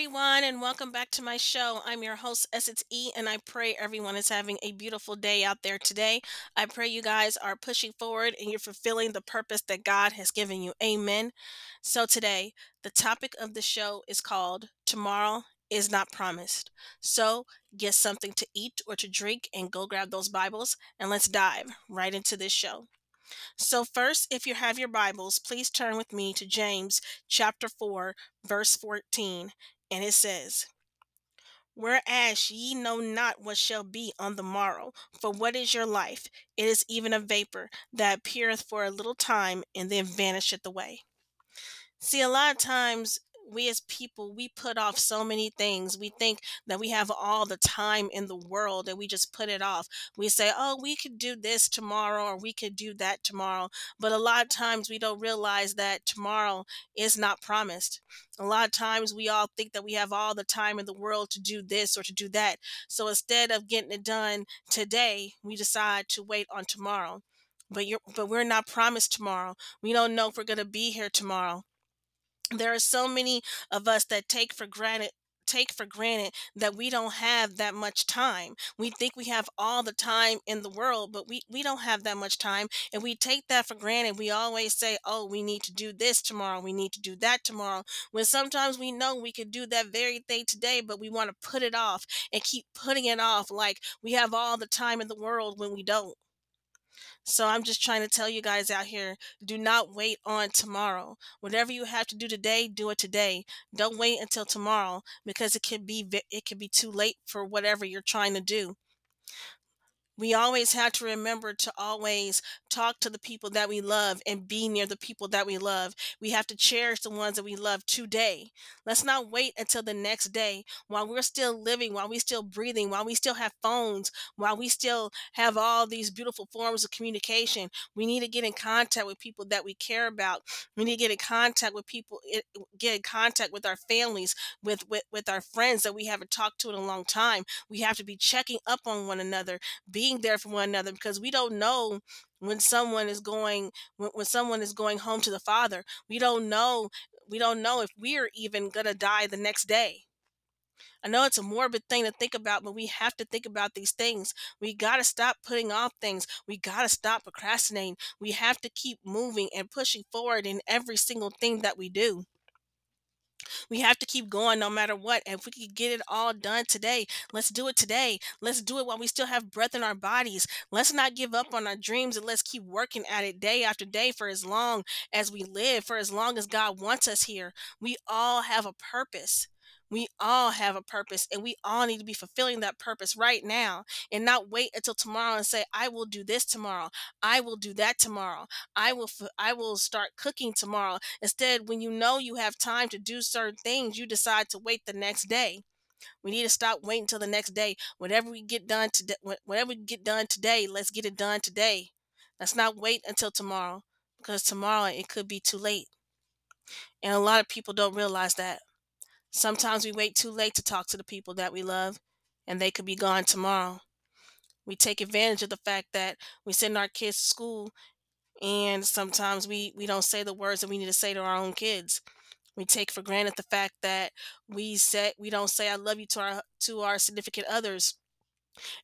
Everyone, and welcome back to my show. I'm your host, Essence E, and I pray everyone is having a beautiful day out there today. I pray you guys are pushing forward and you're fulfilling the purpose that God has given you. Amen. So, today, the topic of the show is called Tomorrow is Not Promised. So, get something to eat or to drink and go grab those Bibles, and let's dive right into this show. So, first, if you have your Bibles, please turn with me to James chapter 4, verse 14. And it says, Whereas ye know not what shall be on the morrow, for what is your life? It is even a vapor that appeareth for a little time and then vanisheth away. See, a lot of times we as people we put off so many things. We think that we have all the time in the world and we just put it off. We say oh we could do this tomorrow or we could do that tomorrow but a lot of times we don't realize that tomorrow is not promised. A lot of times we all think that we have all the time in the world to do this or to do that. So instead of getting it done today we decide to wait on tomorrow. But you're but we're not promised tomorrow. We don't know if we're going to be here tomorrow there are so many of us that take for granted take for granted that we don't have that much time. We think we have all the time in the world, but we, we don't have that much time. And we take that for granted. We always say, oh, we need to do this tomorrow. We need to do that tomorrow. When sometimes we know we could do that very thing today, but we want to put it off and keep putting it off like we have all the time in the world when we don't. So I'm just trying to tell you guys out here do not wait on tomorrow. Whatever you have to do today, do it today. Don't wait until tomorrow because it can be it can be too late for whatever you're trying to do we always have to remember to always talk to the people that we love and be near the people that we love. We have to cherish the ones that we love today. Let's not wait until the next day while we're still living, while we still breathing, while we still have phones, while we still have all these beautiful forms of communication. We need to get in contact with people that we care about. We need to get in contact with people, eh, get in contact with our families, with, with, with our friends that we haven't talked to in a long time. We have to be checking up on one another, be being there for one another because we don't know when someone is going when, when someone is going home to the father we don't know we don't know if we're even gonna die the next day I know it's a morbid thing to think about, but we have to think about these things. We got to stop putting off things. We got to stop procrastinating. We have to keep moving and pushing forward in every single thing that we do. We have to keep going no matter what. And if we can get it all done today, let's do it today. Let's do it while we still have breath in our bodies. Let's not give up on our dreams and let's keep working at it day after day for as long as we live, for as long as God wants us here. We all have a purpose. We all have a purpose and we all need to be fulfilling that purpose right now and not wait until tomorrow and say I will do this tomorrow. I will do that tomorrow. I will I will start cooking tomorrow. Instead, when you know you have time to do certain things, you decide to wait the next day. We need to stop waiting until the next day. Whatever we get done today, whatever we get done today, let's get it done today. Let's not wait until tomorrow because tomorrow it could be too late. And a lot of people don't realize that. Sometimes we wait too late to talk to the people that we love, and they could be gone tomorrow. We take advantage of the fact that we send our kids to school, and sometimes we, we don't say the words that we need to say to our own kids. We take for granted the fact that we say we don't say "I love you" to our to our significant others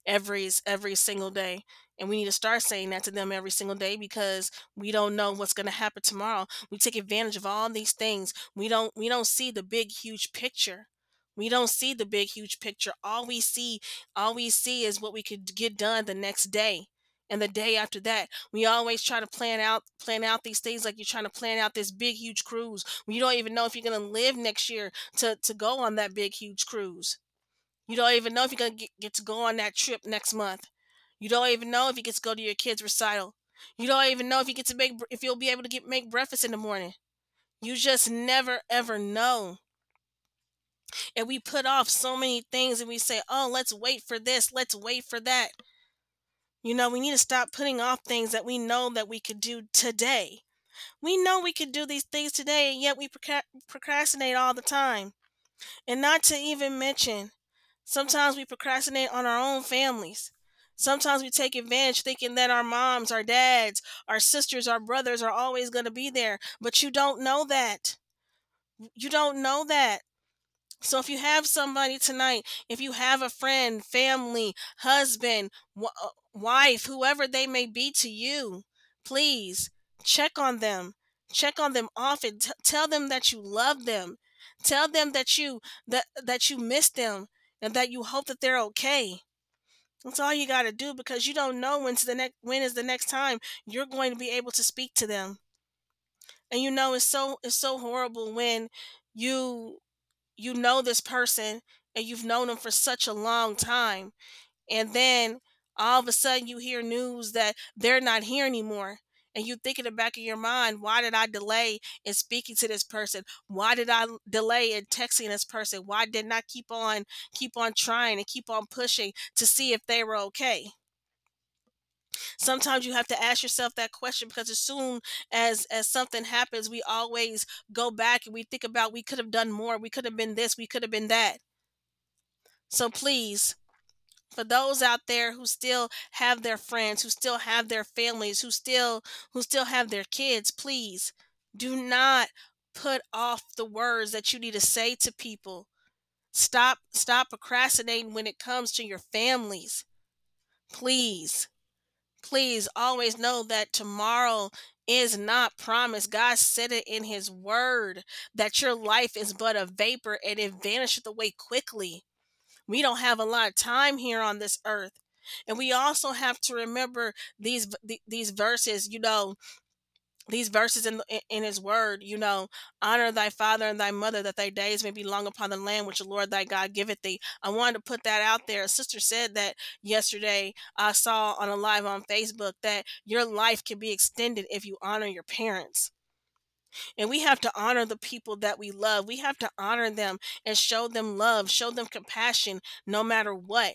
every every single day and we need to start saying that to them every single day because we don't know what's going to happen tomorrow. We take advantage of all these things. We don't we don't see the big huge picture. We don't see the big huge picture. All we see all we see is what we could get done the next day and the day after that. We always try to plan out plan out these things like you're trying to plan out this big huge cruise. You don't even know if you're going to live next year to to go on that big huge cruise you don't even know if you're gonna get, get to go on that trip next month. You don't even know if you get to go to your kid's recital. You don't even know if you get to make if you'll be able to get make breakfast in the morning. You just never ever know. And we put off so many things and we say, "Oh, let's wait for this, let's wait for that." You know, we need to stop putting off things that we know that we could do today. We know we could do these things today, and yet we procrastinate all the time. And not to even mention Sometimes we procrastinate on our own families. Sometimes we take advantage thinking that our moms, our dads, our sisters, our brothers are always going to be there, but you don't know that. You don't know that. So if you have somebody tonight, if you have a friend, family, husband, w- uh, wife, whoever they may be to you, please check on them. Check on them often. T- tell them that you love them. Tell them that you that that you miss them and that you hope that they're okay. That's all you got to do because you don't know when's the next when is the next time you're going to be able to speak to them. And you know it's so it's so horrible when you you know this person and you've known them for such a long time and then all of a sudden you hear news that they're not here anymore and you think in the back of your mind, why did I delay in speaking to this person? Why did I delay in texting this person? Why didn't I keep on keep on trying and keep on pushing to see if they were okay? Sometimes you have to ask yourself that question because as soon as as something happens, we always go back and we think about we could have done more, we could have been this, we could have been that. So please for those out there who still have their friends who still have their families who still who still have their kids please do not put off the words that you need to say to people stop stop procrastinating when it comes to your families please please always know that tomorrow is not promised. God said it in His Word that your life is but a vapor and it vanisheth away quickly. We don't have a lot of time here on this earth. And we also have to remember these these verses, you know, these verses in in his word, you know, honor thy father and thy mother that thy days may be long upon the land which the Lord thy God giveth thee. I wanted to put that out there. A sister said that yesterday. I saw on a live on Facebook that your life can be extended if you honor your parents. And we have to honor the people that we love. We have to honor them and show them love, show them compassion no matter what.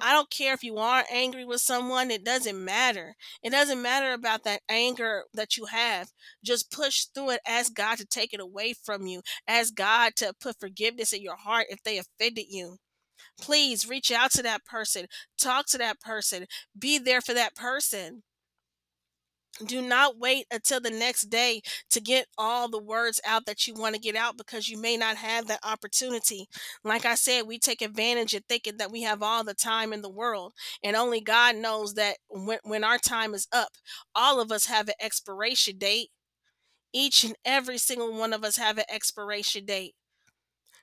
I don't care if you are angry with someone, it doesn't matter. It doesn't matter about that anger that you have. Just push through it. Ask God to take it away from you. Ask God to put forgiveness in your heart if they offended you. Please reach out to that person, talk to that person, be there for that person do not wait until the next day to get all the words out that you want to get out because you may not have that opportunity. Like I said, we take advantage of thinking that we have all the time in the world, and only God knows that when, when our time is up, all of us have an expiration date. Each and every single one of us have an expiration date.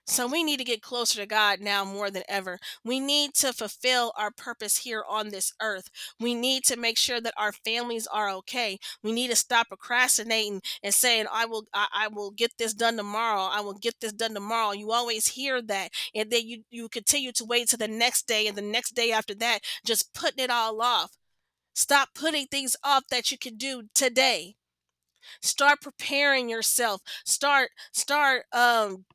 So we need to get closer to God now more than ever. We need to fulfill our purpose here on this earth. We need to make sure that our families are okay. We need to stop procrastinating and saying, I will I, I will get this done tomorrow. I will get this done tomorrow. You always hear that. And then you, you continue to wait to the next day and the next day after that, just putting it all off. Stop putting things off that you can do today. Start preparing yourself. Start start um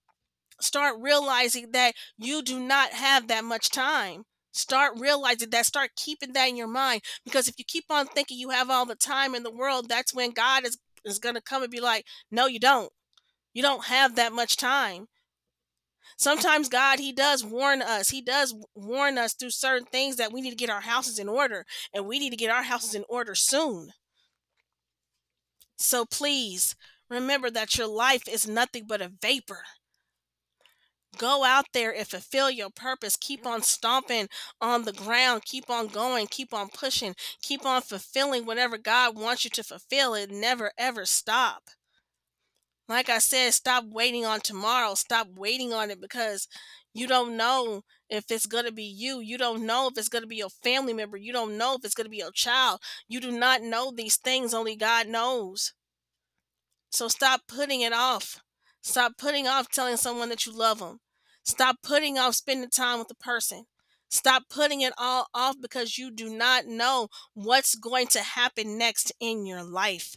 start realizing that you do not have that much time. Start realizing that start keeping that in your mind because if you keep on thinking you have all the time in the world that's when god is is going to come and be like no you don't. You don't have that much time. Sometimes god he does warn us. He does warn us through certain things that we need to get our houses in order and we need to get our houses in order soon. So please remember that your life is nothing but a vapor Go out there and fulfill your purpose. Keep on stomping on the ground. Keep on going. Keep on pushing. Keep on fulfilling whatever God wants you to fulfill. It never, ever stop. Like I said, stop waiting on tomorrow. Stop waiting on it because you don't know if it's going to be you. You don't know if it's going to be your family member. You don't know if it's going to be your child. You do not know these things. Only God knows. So stop putting it off. Stop putting off telling someone that you love them. Stop putting off spending time with the person. Stop putting it all off because you do not know what's going to happen next in your life.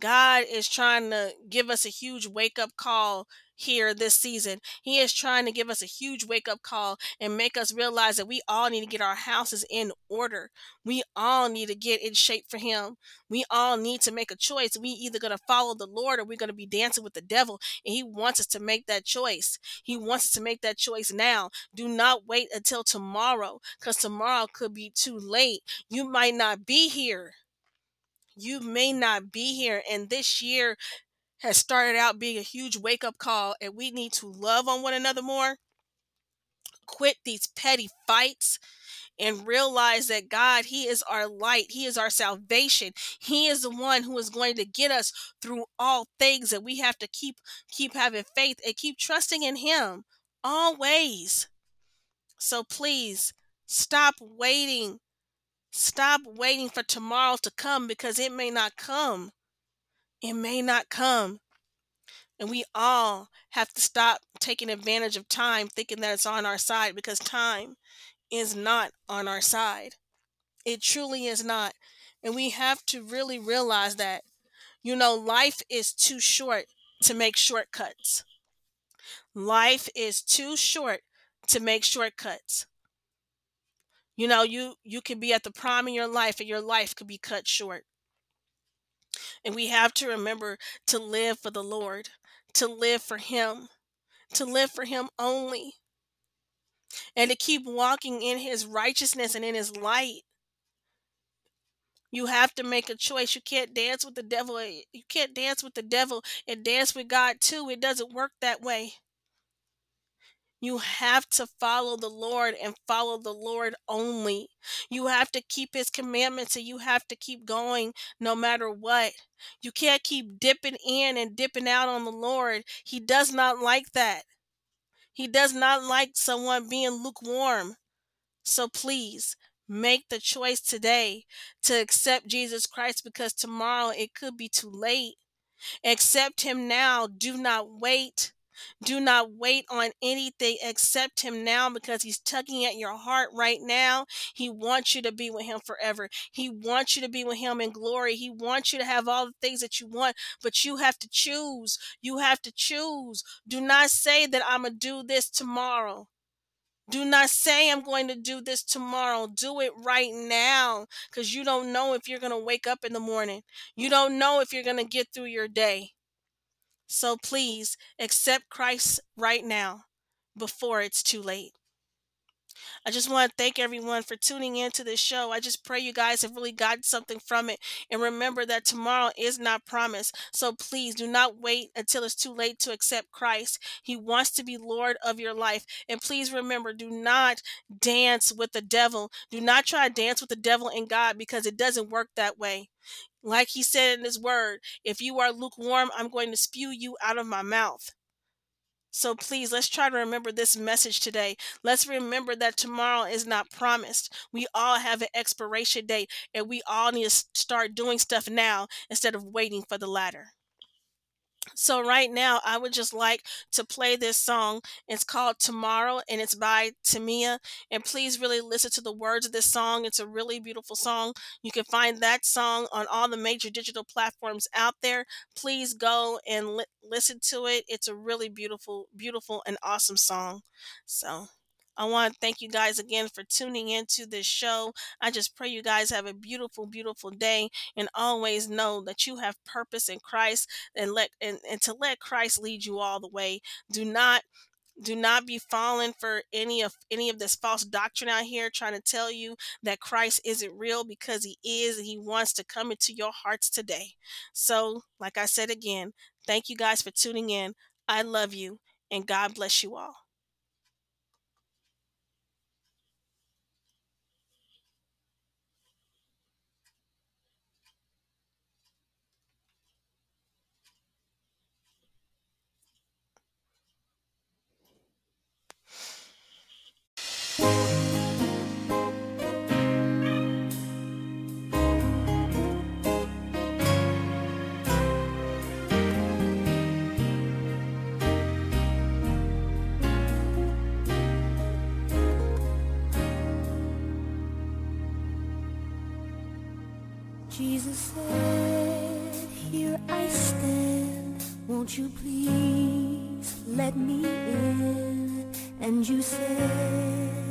God is trying to give us a huge wake up call here this season. He is trying to give us a huge wake up call and make us realize that we all need to get our houses in order. We all need to get in shape for Him. We all need to make a choice. We either going to follow the Lord or we're going to be dancing with the devil. And He wants us to make that choice. He wants us to make that choice now. Do not wait until tomorrow because tomorrow could be too late. You might not be here you may not be here and this year has started out being a huge wake up call and we need to love on one another more quit these petty fights and realize that God, He is our light. He is our salvation. He is the one who is going to get us through all things. And we have to keep keep having faith and keep trusting in Him always. So please stop waiting Stop waiting for tomorrow to come because it may not come. It may not come. And we all have to stop taking advantage of time thinking that it's on our side because time is not on our side. It truly is not. And we have to really realize that, you know, life is too short to make shortcuts. Life is too short to make shortcuts. You know, you you could be at the prime of your life and your life could be cut short. And we have to remember to live for the Lord, to live for him, to live for him only. And to keep walking in his righteousness and in his light. You have to make a choice. You can't dance with the devil. You can't dance with the devil and dance with God too. It doesn't work that way. You have to follow the Lord and follow the Lord only. You have to keep his commandments and you have to keep going no matter what. You can't keep dipping in and dipping out on the Lord. He does not like that. He does not like someone being lukewarm. So please make the choice today to accept Jesus Christ because tomorrow it could be too late. Accept him now. Do not wait. Do not wait on anything. Accept him now because he's tugging at your heart right now. He wants you to be with him forever. He wants you to be with him in glory. He wants you to have all the things that you want, but you have to choose. You have to choose. Do not say that I'm going to do this tomorrow. Do not say I'm going to do this tomorrow. Do it right now because you don't know if you're going to wake up in the morning. You don't know if you're going to get through your day. So please accept Christ right now before it's too late. I just want to thank everyone for tuning in to this show. I just pray you guys have really gotten something from it. And remember that tomorrow is not promised. So please do not wait until it's too late to accept Christ. He wants to be Lord of your life. And please remember do not dance with the devil. Do not try to dance with the devil and God because it doesn't work that way. Like he said in his word, if you are lukewarm, I'm going to spew you out of my mouth. So please, let's try to remember this message today. Let's remember that tomorrow is not promised. We all have an expiration date, and we all need to start doing stuff now instead of waiting for the latter. So right now, I would just like to play this song. It's called Tomorrow and it's by Tamia. And please really listen to the words of this song. It's a really beautiful song. You can find that song on all the major digital platforms out there. Please go and li- listen to it. It's a really beautiful, beautiful and awesome song. So I want to thank you guys again for tuning into this show. I just pray you guys have a beautiful, beautiful day and always know that you have purpose in Christ and let and, and to let Christ lead you all the way. Do not do not be fallen for any of any of this false doctrine out here trying to tell you that Christ isn't real because he is and he wants to come into your hearts today. So, like I said again, thank you guys for tuning in. I love you and God bless you all. Jesus said, here I stand, won't you please let me in? And you said,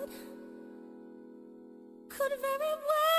could, could very well.